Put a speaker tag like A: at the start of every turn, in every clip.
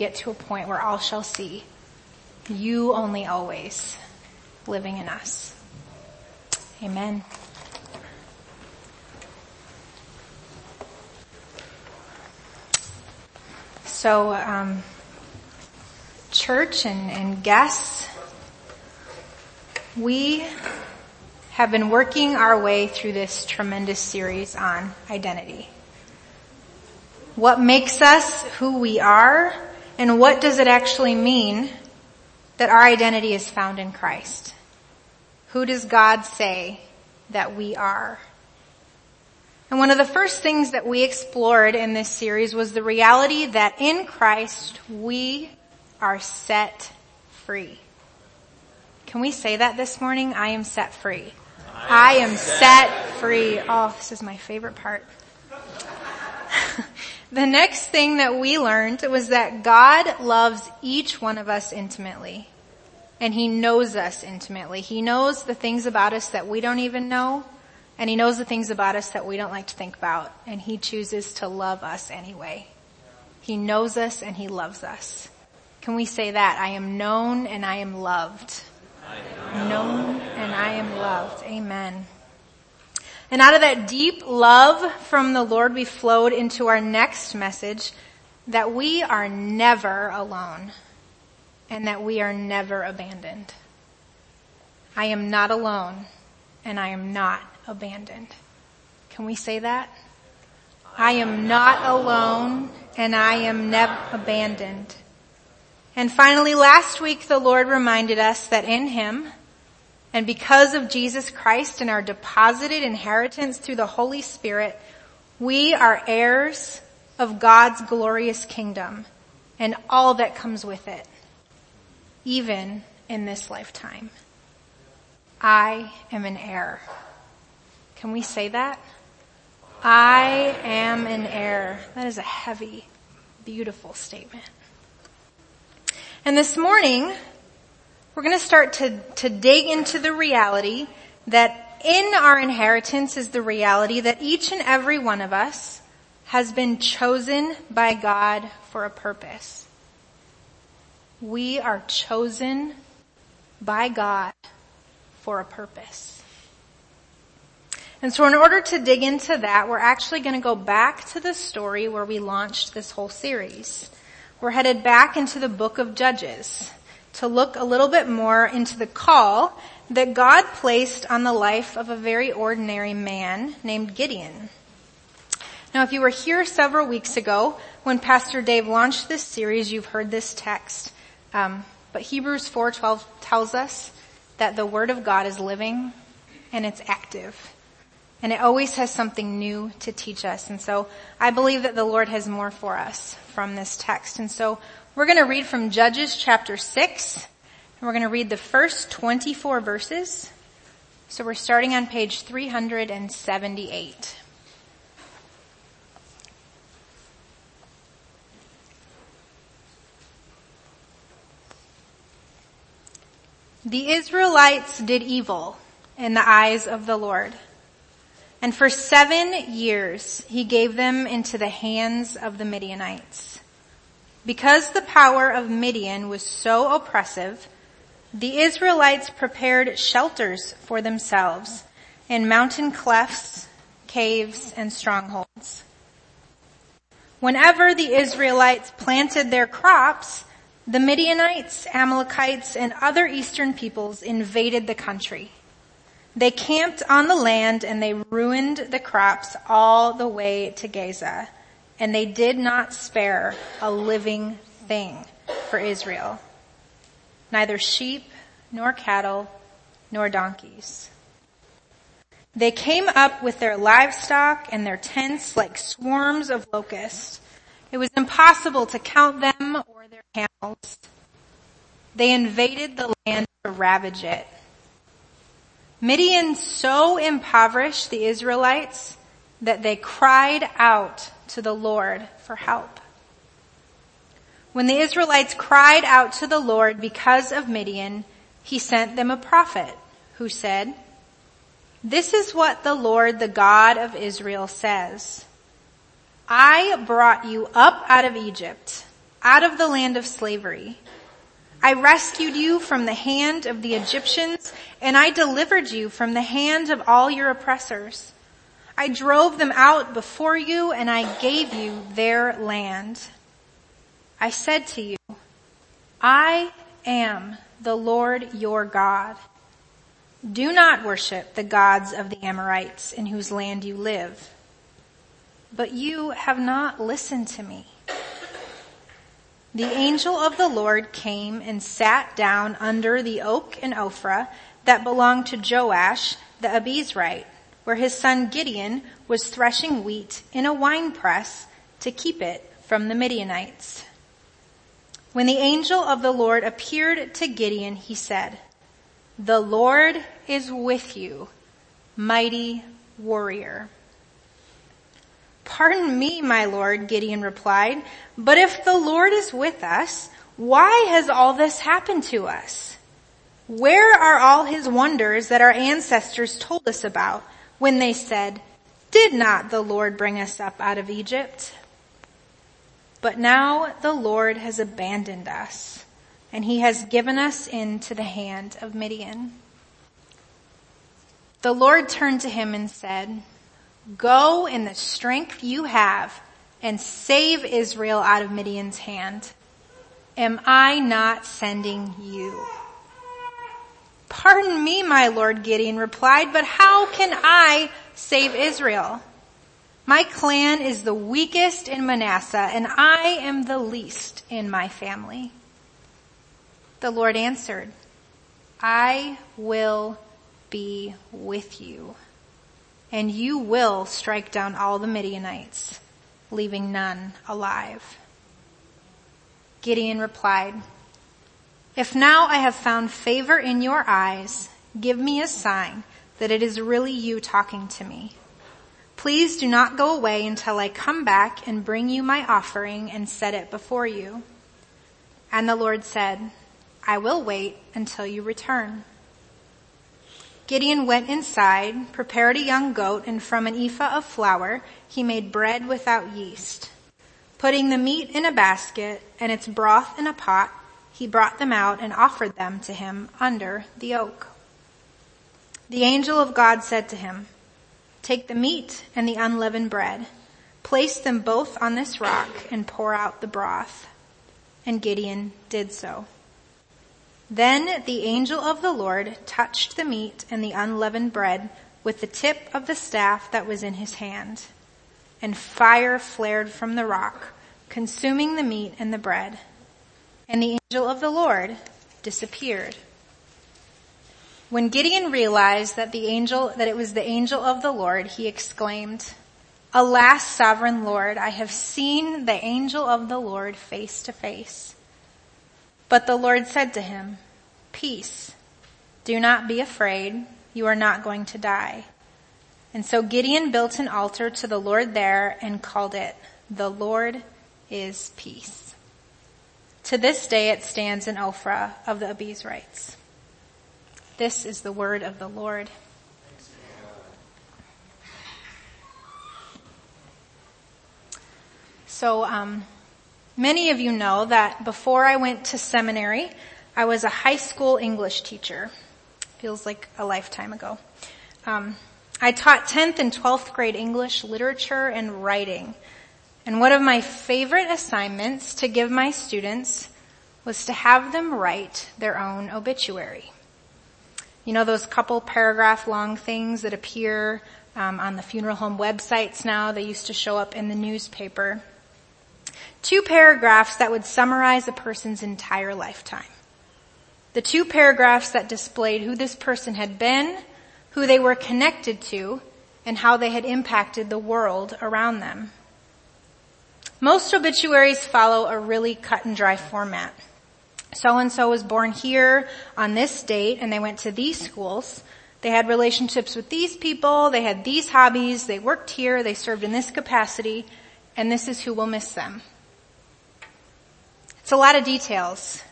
A: get to a point where all shall see you only always living in us. Amen. So, um, church and, and guests, we have been working our way through this tremendous series on identity. What makes us who we are and what does it actually mean that our identity is found in Christ? Who does God say that we are? And one of the first things that we explored in this series was the reality that in Christ we are set free. Can we say that this morning? I am set free. I am set free. Oh, this is my favorite part. The next thing that we learned was that God loves each one of us intimately. And He knows us intimately. He knows the things about us that we don't even know. And He knows the things about us that we don't like to think about. And He chooses to love us anyway. He knows us and He loves us. Can we say that? I am known and I am loved. known and I am loved. Amen. And out of that deep love from the Lord, we flowed into our next message that we are never alone and that we are never abandoned. I am not alone and I am not abandoned. Can we say that? I am not alone and I am never abandoned. And finally, last week the Lord reminded us that in Him, and because of Jesus Christ and our deposited inheritance through the Holy Spirit, we are heirs of God's glorious kingdom and all that comes with it, even in this lifetime. I am an heir. Can we say that? I am an heir. That is a heavy, beautiful statement. And this morning, we're going to start to, to dig into the reality that in our inheritance is the reality that each and every one of us has been chosen by God for a purpose. We are chosen by God for a purpose. And so in order to dig into that, we're actually going to go back to the story where we launched this whole series. We're headed back into the book of Judges to look a little bit more into the call that God placed on the life of a very ordinary man named Gideon. Now if you were here several weeks ago when Pastor Dave launched this series, you've heard this text. Um, but Hebrews 4.12 tells us that the Word of God is living and it's active. And it always has something new to teach us. And so I believe that the Lord has more for us from this text. And so we're going to read from Judges chapter 6. And we're going to read the first 24 verses. So we're starting on page 378. The Israelites did evil in the eyes of the Lord. And for seven years he gave them into the hands of the Midianites. Because the power of Midian was so oppressive, the Israelites prepared shelters for themselves in mountain clefts, caves, and strongholds. Whenever the Israelites planted their crops, the Midianites, Amalekites, and other eastern peoples invaded the country. They camped on the land and they ruined the crops all the way to Gaza. And they did not spare a living thing for Israel. Neither sheep, nor cattle, nor donkeys. They came up with their livestock and their tents like swarms of locusts. It was impossible to count them or their camels. They invaded the land to ravage it. Midian so impoverished the Israelites that they cried out to the Lord for help. When the Israelites cried out to the Lord because of Midian, he sent them a prophet who said, this is what the Lord, the God of Israel says. I brought you up out of Egypt out of the land of slavery. I rescued you from the hand of the Egyptians and I delivered you from the hand of all your oppressors. I drove them out before you and I gave you their land. I said to you, I am the Lord your God. Do not worship the gods of the Amorites in whose land you live. But you have not listened to me. The angel of the Lord came and sat down under the oak in Ophrah that belonged to Joash the Abiezrite, where his son Gideon was threshing wheat in a wine press to keep it from the Midianites. When the angel of the Lord appeared to Gideon, he said, The Lord is with you, mighty warrior. Pardon me, my lord, Gideon replied, but if the Lord is with us, why has all this happened to us? Where are all his wonders that our ancestors told us about when they said, did not the Lord bring us up out of Egypt? But now the Lord has abandoned us and he has given us into the hand of Midian. The Lord turned to him and said, Go in the strength you have and save Israel out of Midian's hand. Am I not sending you? Pardon me, my Lord Gideon replied, but how can I save Israel? My clan is the weakest in Manasseh and I am the least in my family. The Lord answered, I will be with you and you will strike down all the Midianites, leaving none alive. Gideon replied, If now I have found favor in your eyes, give me a sign that it is really you talking to me. Please do not go away until I come back and bring you my offering and set it before you. And the Lord said, I will wait until you return. Gideon went inside, prepared a young goat, and from an ephah of flour, he made bread without yeast. Putting the meat in a basket and its broth in a pot, he brought them out and offered them to him under the oak. The angel of God said to him, take the meat and the unleavened bread, place them both on this rock and pour out the broth. And Gideon did so. Then the angel of the Lord touched the meat and the unleavened bread with the tip of the staff that was in his hand. And fire flared from the rock, consuming the meat and the bread. And the angel of the Lord disappeared. When Gideon realized that the angel, that it was the angel of the Lord, he exclaimed, Alas, sovereign Lord, I have seen the angel of the Lord face to face. But the Lord said to him, Peace. Do not be afraid. You are not going to die. And so Gideon built an altar to the Lord there and called it, The Lord is Peace. To this day it stands in Ophrah of the Abiezrites. This is the word of the Lord. So, um, Many of you know that before I went to seminary, I was a high school English teacher. Feels like a lifetime ago. Um, I taught 10th and 12th grade English literature and writing. And one of my favorite assignments to give my students was to have them write their own obituary. You know those couple paragraph long things that appear um, on the funeral home websites now? They used to show up in the newspaper. Two paragraphs that would summarize a person's entire lifetime. The two paragraphs that displayed who this person had been, who they were connected to, and how they had impacted the world around them. Most obituaries follow a really cut and dry format. So and so was born here on this date and they went to these schools. They had relationships with these people, they had these hobbies, they worked here, they served in this capacity, and this is who will miss them. It's a lot of details,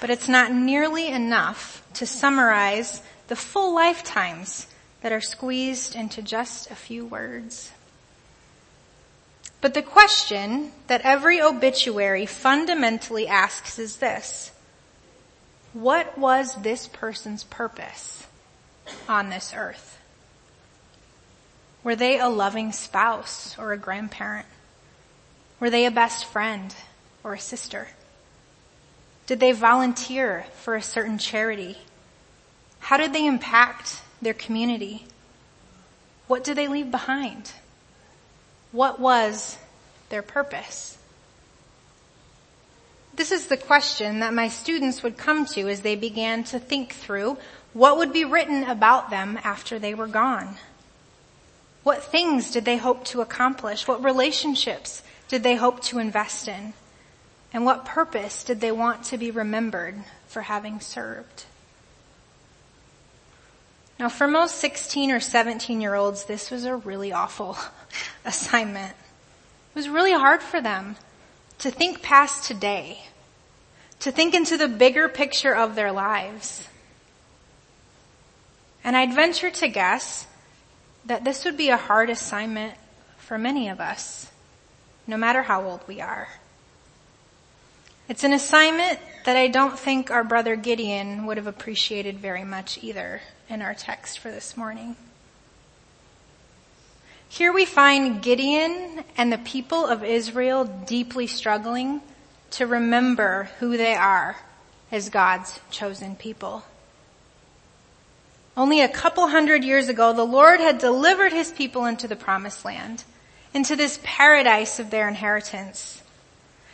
A: but it's not nearly enough to summarize the full lifetimes that are squeezed into just a few words. But the question that every obituary fundamentally asks is this. What was this person's purpose on this earth? Were they a loving spouse or a grandparent? Were they a best friend or a sister? Did they volunteer for a certain charity? How did they impact their community? What did they leave behind? What was their purpose? This is the question that my students would come to as they began to think through what would be written about them after they were gone. What things did they hope to accomplish? What relationships did they hope to invest in? And what purpose did they want to be remembered for having served? Now for most 16 or 17 year olds, this was a really awful assignment. It was really hard for them to think past today, to think into the bigger picture of their lives. And I'd venture to guess that this would be a hard assignment for many of us, no matter how old we are. It's an assignment that I don't think our brother Gideon would have appreciated very much either in our text for this morning. Here we find Gideon and the people of Israel deeply struggling to remember who they are as God's chosen people. Only a couple hundred years ago, the Lord had delivered his people into the promised land, into this paradise of their inheritance.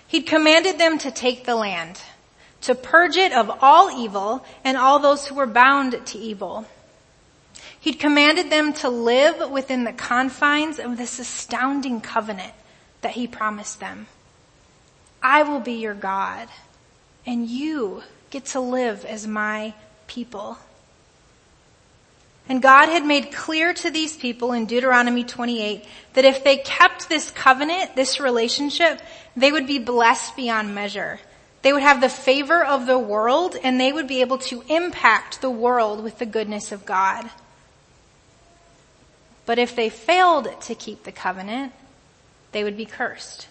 A: He'd commanded them to take the land, to purge it of all evil and all those who were bound to evil. He'd commanded them to live within the confines of this astounding covenant that he promised them. I will be your God and you get to live as my people. And God had made clear to these people in Deuteronomy 28 that if they kept this covenant, this relationship, they would be blessed beyond measure. They would have the favor of the world and they would be able to impact the world with the goodness of God. But if they failed to keep the covenant, they would be cursed.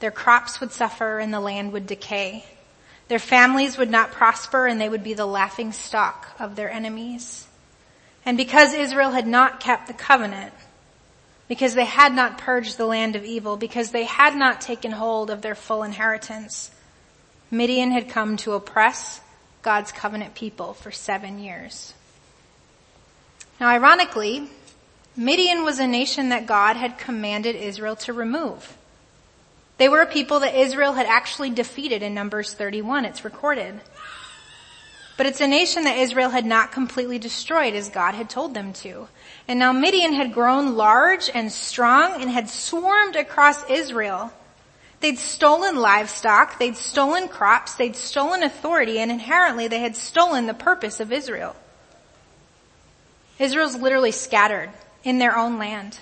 A: Their crops would suffer and the land would decay. Their families would not prosper and they would be the laughing stock of their enemies. And because Israel had not kept the covenant, because they had not purged the land of evil, because they had not taken hold of their full inheritance, Midian had come to oppress God's covenant people for seven years. Now ironically, Midian was a nation that God had commanded Israel to remove. They were a people that Israel had actually defeated in Numbers 31. It's recorded. But it's a nation that Israel had not completely destroyed as God had told them to. And now Midian had grown large and strong and had swarmed across Israel. They'd stolen livestock, they'd stolen crops, they'd stolen authority, and inherently they had stolen the purpose of Israel. Israel's literally scattered in their own land.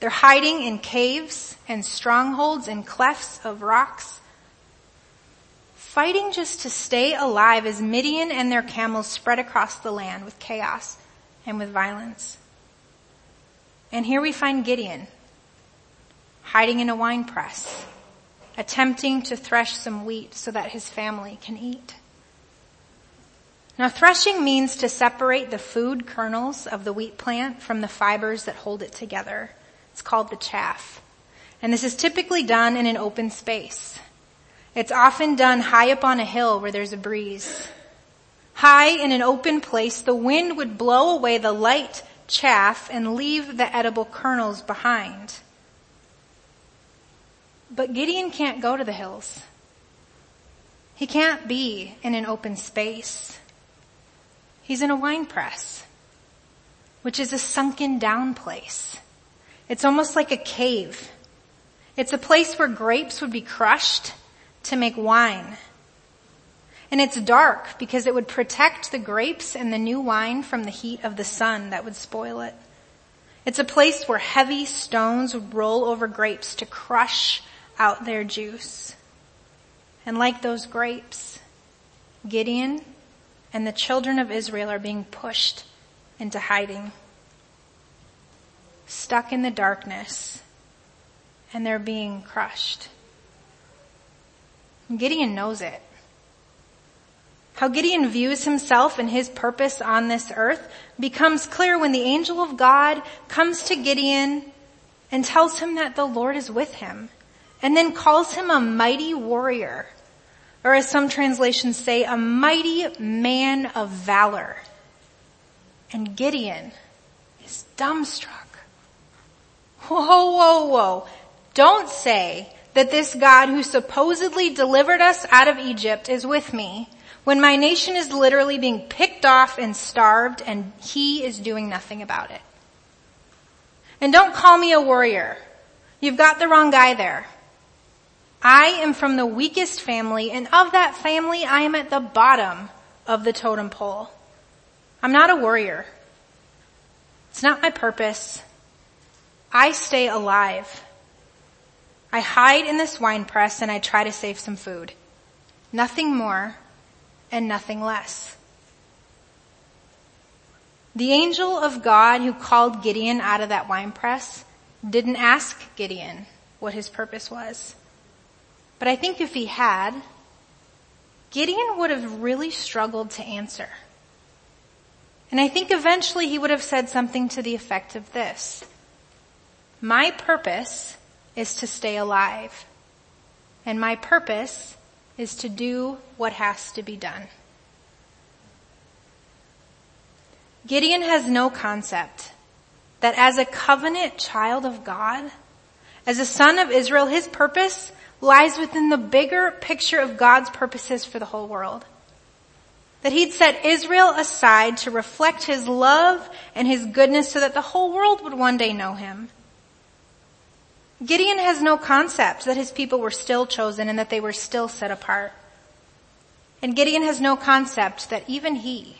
A: They're hiding in caves and strongholds and clefts of rocks, fighting just to stay alive as Midian and their camels spread across the land with chaos and with violence. And here we find Gideon, hiding in a wine press, attempting to thresh some wheat so that his family can eat. Now threshing means to separate the food kernels of the wheat plant from the fibers that hold it together. It's called the chaff. And this is typically done in an open space. It's often done high up on a hill where there's a breeze. High in an open place, the wind would blow away the light chaff and leave the edible kernels behind. But Gideon can't go to the hills. He can't be in an open space. He's in a wine press, which is a sunken down place. It's almost like a cave. It's a place where grapes would be crushed to make wine. And it's dark because it would protect the grapes and the new wine from the heat of the sun that would spoil it. It's a place where heavy stones would roll over grapes to crush out their juice. And like those grapes, Gideon and the children of Israel are being pushed into hiding. Stuck in the darkness, and they're being crushed. Gideon knows it. How Gideon views himself and his purpose on this earth becomes clear when the angel of God comes to Gideon and tells him that the Lord is with him and then calls him a mighty warrior or as some translations say, a mighty man of valor. And Gideon is dumbstruck. Whoa, whoa, whoa. Don't say that this God who supposedly delivered us out of Egypt is with me when my nation is literally being picked off and starved and he is doing nothing about it. And don't call me a warrior. You've got the wrong guy there. I am from the weakest family and of that family I am at the bottom of the totem pole. I'm not a warrior. It's not my purpose. I stay alive. I hide in this wine press and I try to save some food. Nothing more and nothing less. The angel of God who called Gideon out of that wine press didn't ask Gideon what his purpose was. But I think if he had, Gideon would have really struggled to answer. And I think eventually he would have said something to the effect of this. My purpose is to stay alive. And my purpose is to do what has to be done. Gideon has no concept that as a covenant child of God, as a son of Israel, his purpose lies within the bigger picture of God's purposes for the whole world. That he'd set Israel aside to reflect his love and his goodness so that the whole world would one day know him. Gideon has no concept that his people were still chosen and that they were still set apart. And Gideon has no concept that even he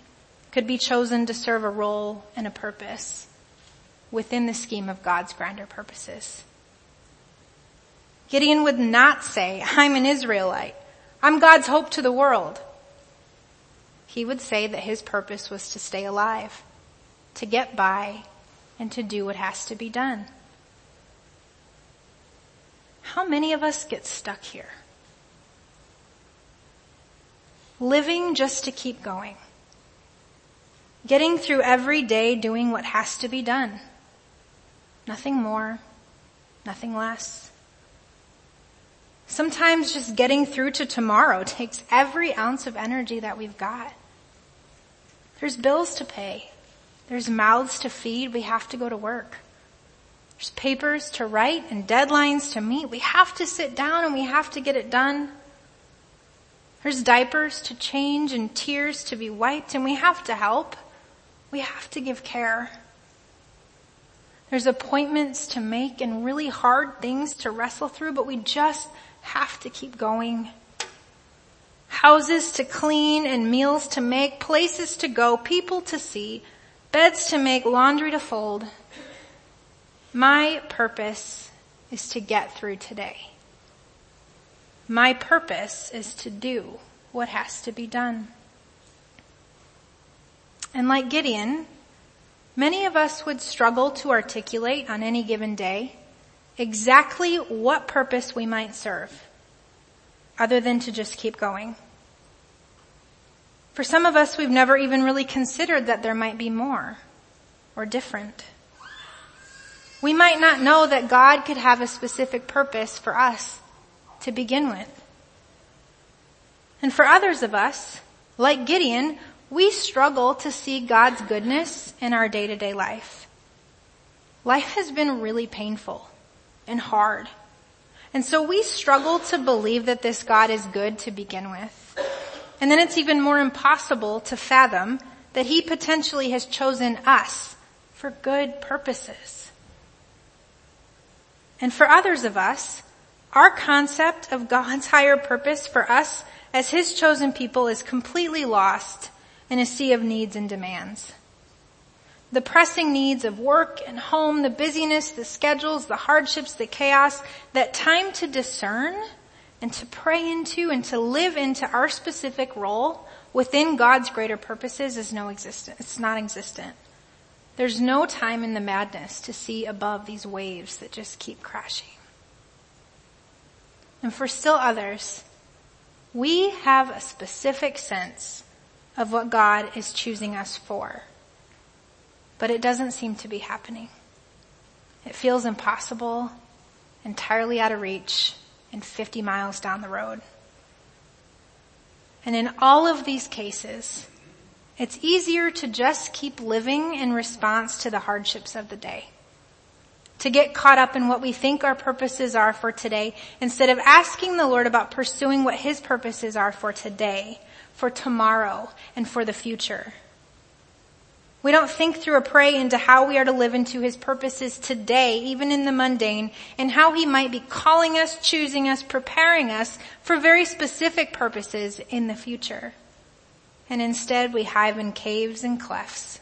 A: could be chosen to serve a role and a purpose within the scheme of God's grander purposes. Gideon would not say, I'm an Israelite. I'm God's hope to the world. He would say that his purpose was to stay alive, to get by, and to do what has to be done. How many of us get stuck here? Living just to keep going. Getting through every day doing what has to be done. Nothing more, nothing less. Sometimes just getting through to tomorrow takes every ounce of energy that we've got. There's bills to pay. There's mouths to feed. We have to go to work. There's papers to write and deadlines to meet. We have to sit down and we have to get it done. There's diapers to change and tears to be wiped and we have to help. We have to give care. There's appointments to make and really hard things to wrestle through, but we just have to keep going. Houses to clean and meals to make, places to go, people to see, beds to make, laundry to fold. My purpose is to get through today. My purpose is to do what has to be done. And like Gideon, many of us would struggle to articulate on any given day exactly what purpose we might serve, other than to just keep going. For some of us, we've never even really considered that there might be more or different. We might not know that God could have a specific purpose for us to begin with. And for others of us, like Gideon, we struggle to see God's goodness in our day to day life. Life has been really painful and hard. And so we struggle to believe that this God is good to begin with. And then it's even more impossible to fathom that he potentially has chosen us for good purposes. And for others of us, our concept of God's higher purpose for us as his chosen people is completely lost in a sea of needs and demands the pressing needs of work and home, the busyness, the schedules, the hardships, the chaos, that time to discern and to pray into and to live into our specific role within God's greater purposes is no existent. It's not existent. There's no time in the madness to see above these waves that just keep crashing. And for still others, we have a specific sense of what God is choosing us for. But it doesn't seem to be happening. It feels impossible, entirely out of reach, and 50 miles down the road. And in all of these cases, it's easier to just keep living in response to the hardships of the day. To get caught up in what we think our purposes are for today instead of asking the Lord about pursuing what His purposes are for today, for tomorrow, and for the future. We don't think through or pray into how we are to live into His purposes today, even in the mundane, and how He might be calling us, choosing us, preparing us for very specific purposes in the future. And instead we hide in caves and clefts,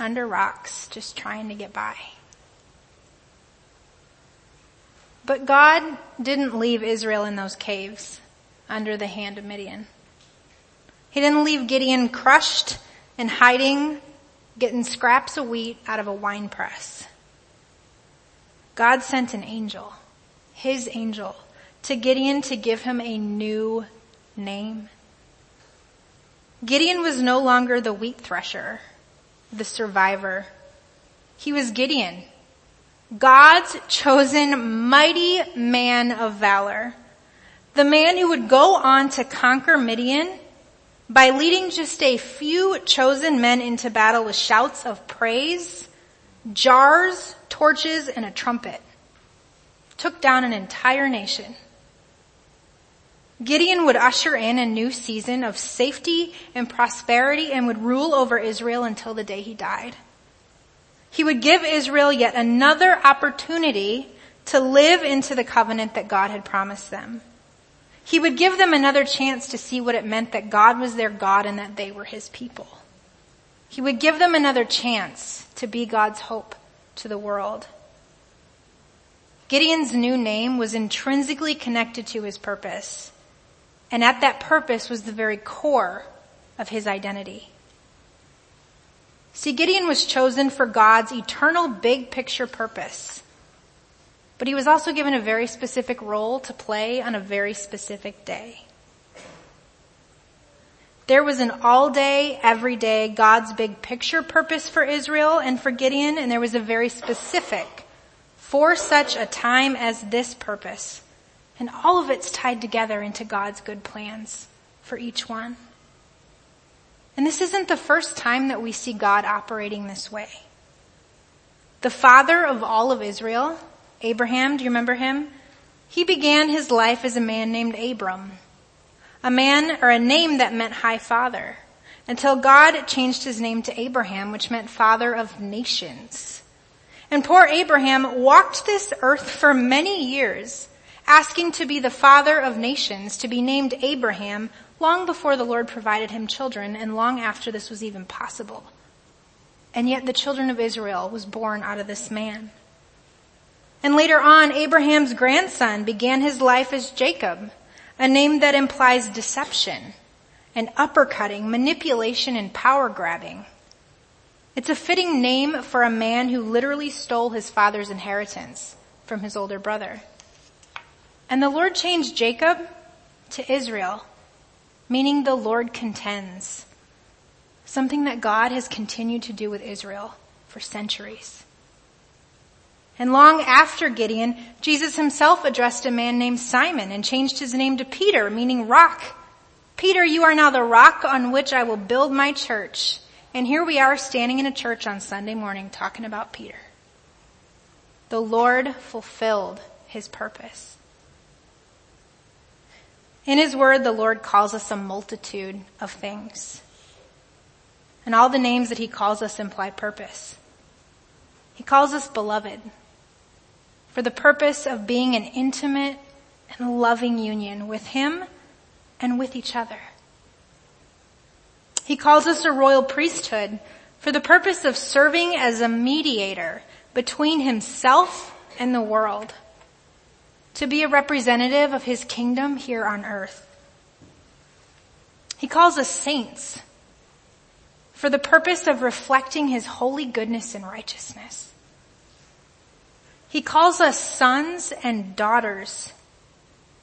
A: under rocks, just trying to get by. But God didn't leave Israel in those caves under the hand of Midian. He didn't leave Gideon crushed and hiding, getting scraps of wheat out of a wine press. God sent an angel, his angel, to Gideon to give him a new name. Gideon was no longer the wheat thresher, the survivor. He was Gideon, God's chosen mighty man of valor. The man who would go on to conquer Midian by leading just a few chosen men into battle with shouts of praise, jars, torches, and a trumpet. Took down an entire nation. Gideon would usher in a new season of safety and prosperity and would rule over Israel until the day he died. He would give Israel yet another opportunity to live into the covenant that God had promised them. He would give them another chance to see what it meant that God was their God and that they were His people. He would give them another chance to be God's hope to the world. Gideon's new name was intrinsically connected to his purpose. And at that purpose was the very core of his identity. See, Gideon was chosen for God's eternal big picture purpose. But he was also given a very specific role to play on a very specific day. There was an all day, every day, God's big picture purpose for Israel and for Gideon, and there was a very specific, for such a time as this purpose. And all of it's tied together into God's good plans for each one. And this isn't the first time that we see God operating this way. The father of all of Israel, Abraham, do you remember him? He began his life as a man named Abram. A man or a name that meant high father. Until God changed his name to Abraham, which meant father of nations. And poor Abraham walked this earth for many years, asking to be the father of nations, to be named Abraham, long before the Lord provided him children and long after this was even possible. And yet the children of Israel was born out of this man. And later on, Abraham's grandson began his life as Jacob, a name that implies deception and uppercutting, manipulation, and power grabbing. It's a fitting name for a man who literally stole his father's inheritance from his older brother. And the Lord changed Jacob to Israel meaning the Lord contends. Something that God has continued to do with Israel for centuries. And long after Gideon, Jesus himself addressed a man named Simon and changed his name to Peter, meaning rock. Peter, you are now the rock on which I will build my church. And here we are standing in a church on Sunday morning talking about Peter. The Lord fulfilled his purpose. In His Word, the Lord calls us a multitude of things. And all the names that He calls us imply purpose. He calls us beloved for the purpose of being an intimate and loving union with Him and with each other. He calls us a royal priesthood for the purpose of serving as a mediator between Himself and the world to be a representative of his kingdom here on earth. He calls us saints for the purpose of reflecting his holy goodness and righteousness. He calls us sons and daughters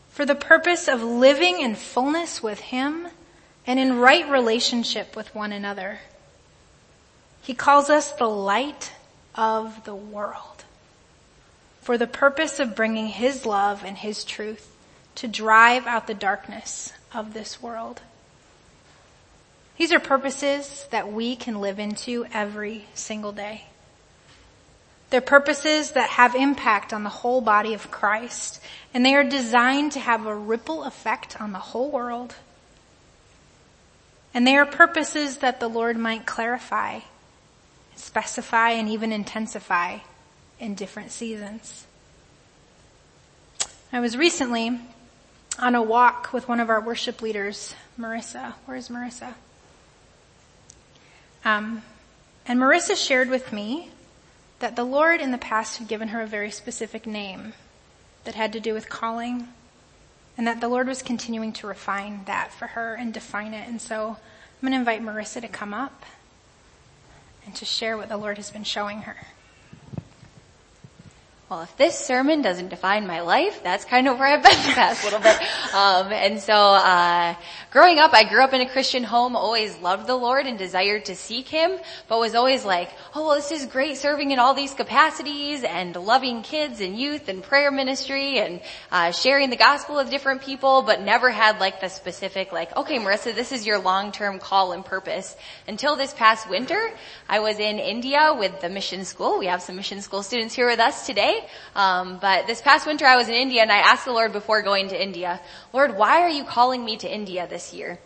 A: for the purpose of living in fullness with Him and in right relationship with one another. He calls us the light of the world for the purpose of bringing His love and His truth to drive out the darkness of this world. These are purposes that we can live into every single day. They're purposes that have impact on the whole body of Christ, and they are designed to have a ripple effect on the whole world. And they are purposes that the Lord might clarify, specify, and even intensify in different seasons. I was recently on a walk with one of our worship leaders, Marissa. Where's Marissa? Um, and Marissa shared with me that the Lord in the past had given her a very specific name that had to do with calling, and that the Lord was continuing to refine that for her and define it. And so I'm going to invite Marissa to come up and to share what the Lord has been showing her.
B: Well, if this sermon doesn't define my life, that's kind of where I've been the past little bit. Um, and so, uh, growing up, I grew up in a Christian home, always loved the Lord and desired to seek Him, but was always like, oh, well, this is great serving in all these capacities and loving kids and youth and prayer ministry and uh, sharing the gospel with different people, but never had like the specific, like, okay, Marissa, this is your long-term call and purpose. Until this past winter, I was in India with the mission school. We have some mission school students here with us today. Um, but this past winter I was in India and I asked the Lord before going to India, Lord, why are you calling me to India this year?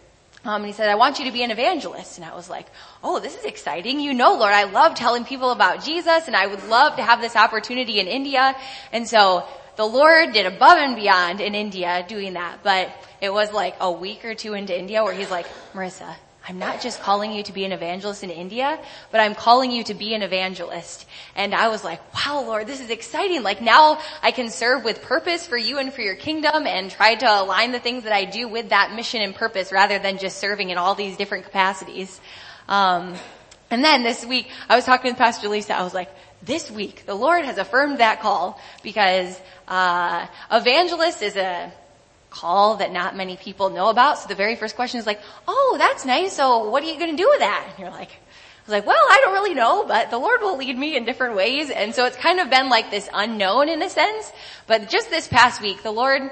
B: Um, and he said, I want you to be an evangelist. And I was like, oh, this is exciting. You know, Lord, I love telling people about Jesus and I would love to have this opportunity in India. And so the Lord did above and beyond in India doing that. But it was like a week or two into India where he's like, Marissa, I'm not just calling you to be an evangelist in India, but I'm calling you to be an evangelist. And I was like, wow, Lord, this is exciting. Like now I can serve with purpose for you and for your kingdom and try to align the things that I do with that mission and purpose rather than just serving in all these different capacities. Um, and then this week I was talking with Pastor Lisa. I was like, this week the Lord has affirmed that call because, uh, evangelist is a, call that not many people know about. So the very first question is like, oh, that's nice. So what are you going to do with that? And you're like, I was like, well, I don't really know, but the Lord will lead me in different ways. And so it's kind of been like this unknown in a sense. But just this past week, the Lord,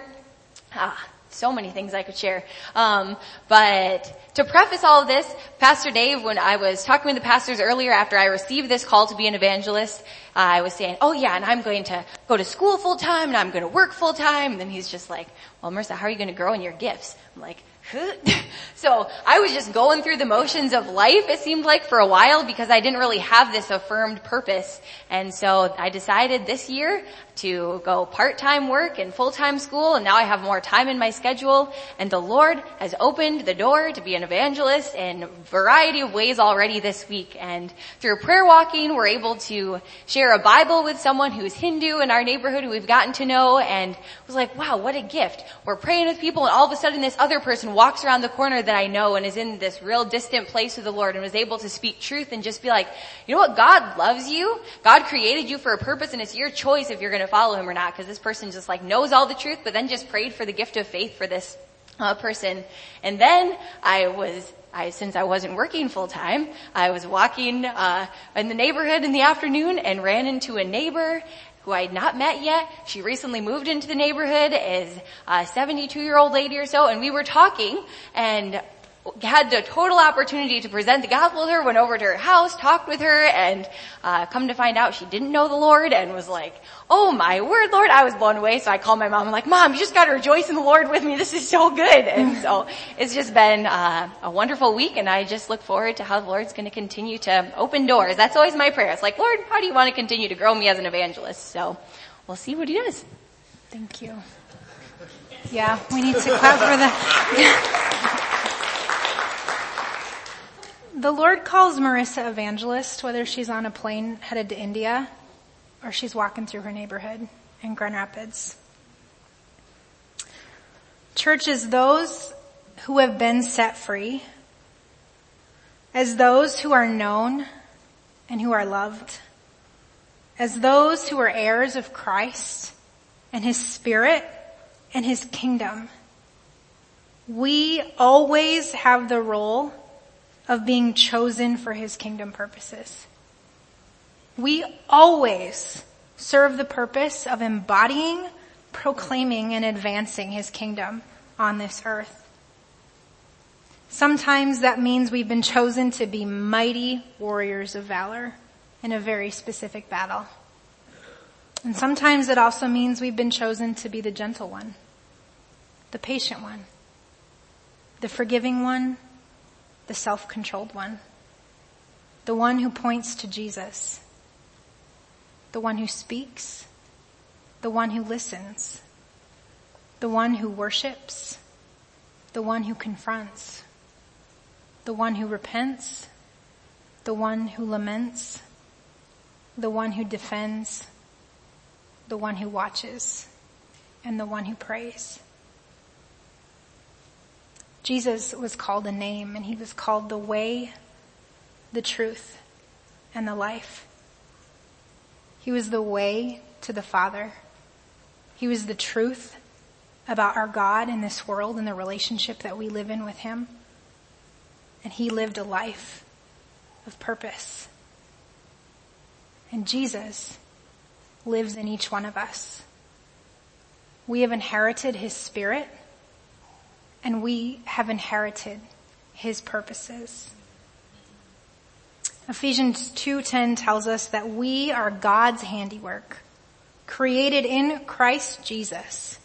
B: ah, so many things I could share. Um, but to preface all of this, Pastor Dave, when I was talking with the pastors earlier after I received this call to be an evangelist, uh, I was saying, oh yeah, and I'm going to go to school full time and I'm going to work full time. And then he's just like, well, Marissa, how are you going to grow in your gifts? I'm like, so I was just going through the motions of life, it seemed like, for a while because I didn't really have this affirmed purpose. And so I decided this year to go part-time work and full-time school and now I have more time in my schedule and the Lord has opened the door to be an evangelist in a variety of ways already this week and through prayer walking we're able to share a Bible with someone who's Hindu in our neighborhood who we've gotten to know and was like wow what a gift. We're praying with people and all of a sudden this other person walks around the corner that I know and is in this real distant place with the Lord and was able to speak truth and just be like you know what God loves you. God created you for a purpose and it's your choice if you're going to follow him or not because this person just like knows all the truth but then just prayed for the gift of faith for this uh, person. And then I was I, since I wasn't working full time, I was walking uh, in the neighborhood in the afternoon and ran into a neighbor who I had not met yet. She recently moved into the neighborhood as a 72 year old lady or so, and we were talking, and had the total opportunity to present the gospel to her, went over to her house, talked with her, and uh, come to find out she didn't know the Lord and was like, oh my word, Lord, I was blown away. So I called my mom and like, mom, you just got to rejoice in the Lord with me. This is so good. And so it's just been uh, a wonderful week and I just look forward to how the Lord's going to continue to open doors. That's always my prayer. It's like, Lord, how do you want to continue to grow me as an evangelist? So we'll see what he does.
A: Thank you. Yeah, we need to clap for that. The Lord calls Marissa evangelist, whether she's on a plane headed to India or she's walking through her neighborhood in Grand Rapids. Church is those who have been set free, as those who are known and who are loved, as those who are heirs of Christ and His Spirit and his kingdom. We always have the role of being chosen for his kingdom purposes. We always serve the purpose of embodying, proclaiming, and advancing his kingdom on this earth. Sometimes that means we've been chosen to be mighty warriors of valor in a very specific battle. And sometimes it also means we've been chosen to be the gentle one, the patient one, the forgiving one, the self-controlled one, the one who points to Jesus, the one who speaks, the one who listens, the one who worships, the one who confronts, the one who repents, the one who laments, the one who defends, the one who watches, and the one who prays. Jesus was called a name and he was called the way, the truth, and the life. He was the way to the Father. He was the truth about our God in this world and the relationship that we live in with him and he lived a life of purpose. And Jesus lives in each one of us. We have inherited his spirit and we have inherited his purposes. Ephesians 2:10 tells us that we are God's handiwork, created in Christ Jesus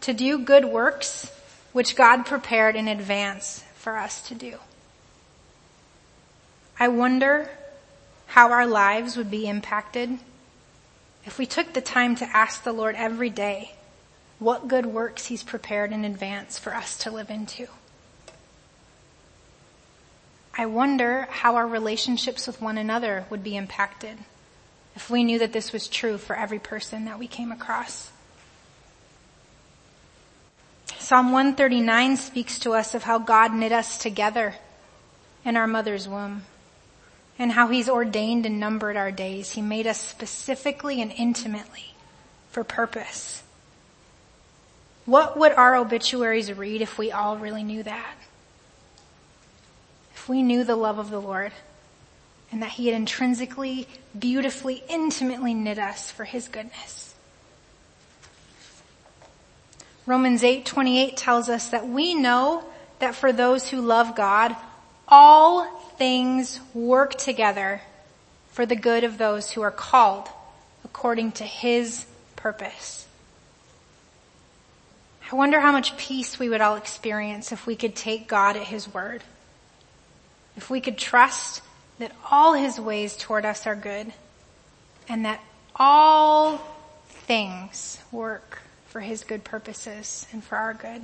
A: to do good works which God prepared in advance for us to do. I wonder how our lives would be impacted if we took the time to ask the Lord every day what good works he's prepared in advance for us to live into. I wonder how our relationships with one another would be impacted if we knew that this was true for every person that we came across. Psalm 139 speaks to us of how God knit us together in our mother's womb and how he's ordained and numbered our days. He made us specifically and intimately for purpose. What would our obituaries read if we all really knew that? If we knew the love of the Lord and that he had intrinsically, beautifully, intimately knit us for his goodness. Romans 8:28 tells us that we know that for those who love God, all things work together for the good of those who are called according to his purpose. I wonder how much peace we would all experience if we could take God at his word. If we could trust that all his ways toward us are good and that all things work for his good purposes and for our good.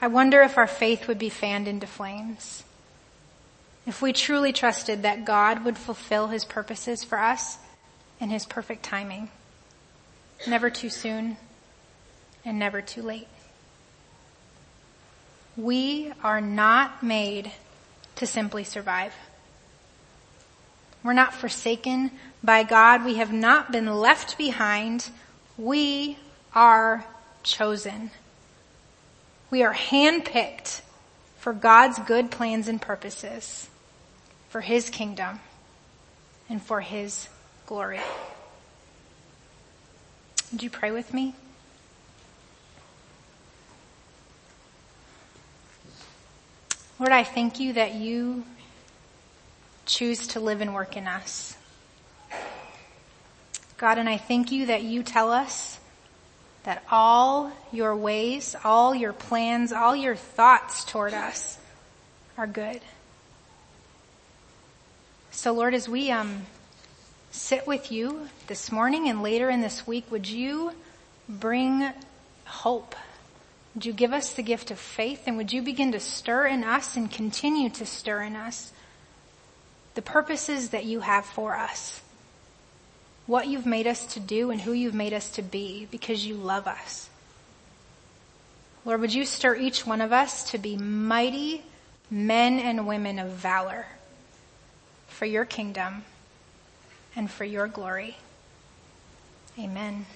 A: I wonder if our faith would be fanned into flames. If we truly trusted that God would fulfill his purposes for us in his perfect timing. Never too soon and never too late. We are not made to simply survive. We're not forsaken by God. We have not been left behind. We are chosen. We are handpicked for God's good plans and purposes, for His kingdom, and for His glory. Would you pray with me? Lord, I thank you that you choose to live and work in us. God, and I thank you that you tell us that all your ways, all your plans, all your thoughts toward us are good. So Lord, as we um, sit with you this morning and later in this week, would you bring hope? Would you give us the gift of faith and would you begin to stir in us and continue to stir in us the purposes that you have for us? what you've made us to do and who you've made us to be because you love us. Lord, would you stir each one of us to be mighty men and women of valor for your kingdom and for your glory. Amen.